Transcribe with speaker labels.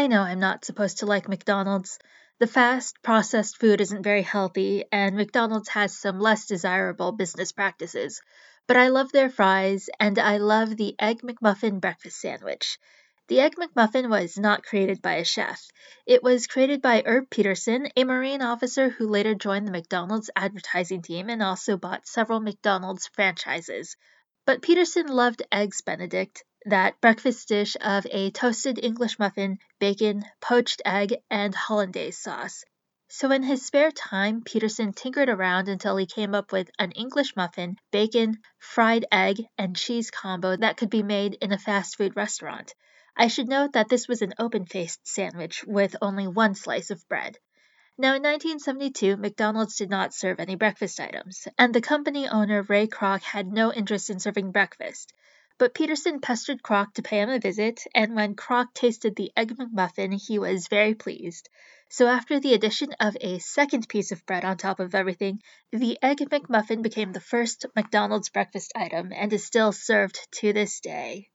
Speaker 1: I know I'm not supposed to like McDonald's. The fast, processed food isn't very healthy, and McDonald's has some less desirable business practices. But I love their fries, and I love the Egg McMuffin breakfast sandwich. The Egg McMuffin was not created by a chef. It was created by Herb Peterson, a Marine officer who later joined the McDonald's advertising team and also bought several McDonald's franchises. But Peterson loved Eggs Benedict, that breakfast dish of a toasted English muffin, bacon, poached egg, and hollandaise sauce. So in his spare time, Peterson tinkered around until he came up with an English muffin, bacon, fried egg, and cheese combo that could be made in a fast food restaurant. I should note that this was an open-faced sandwich with only one slice of bread. Now, in 1972, McDonald's did not serve any breakfast items, and the company owner Ray Kroc had no interest in serving breakfast. But Peterson pestered Kroc to pay him a visit, and when Kroc tasted the Egg McMuffin, he was very pleased. So after the addition of a second piece of bread on top of everything, the Egg McMuffin became the first McDonald's breakfast item and is still served to this day.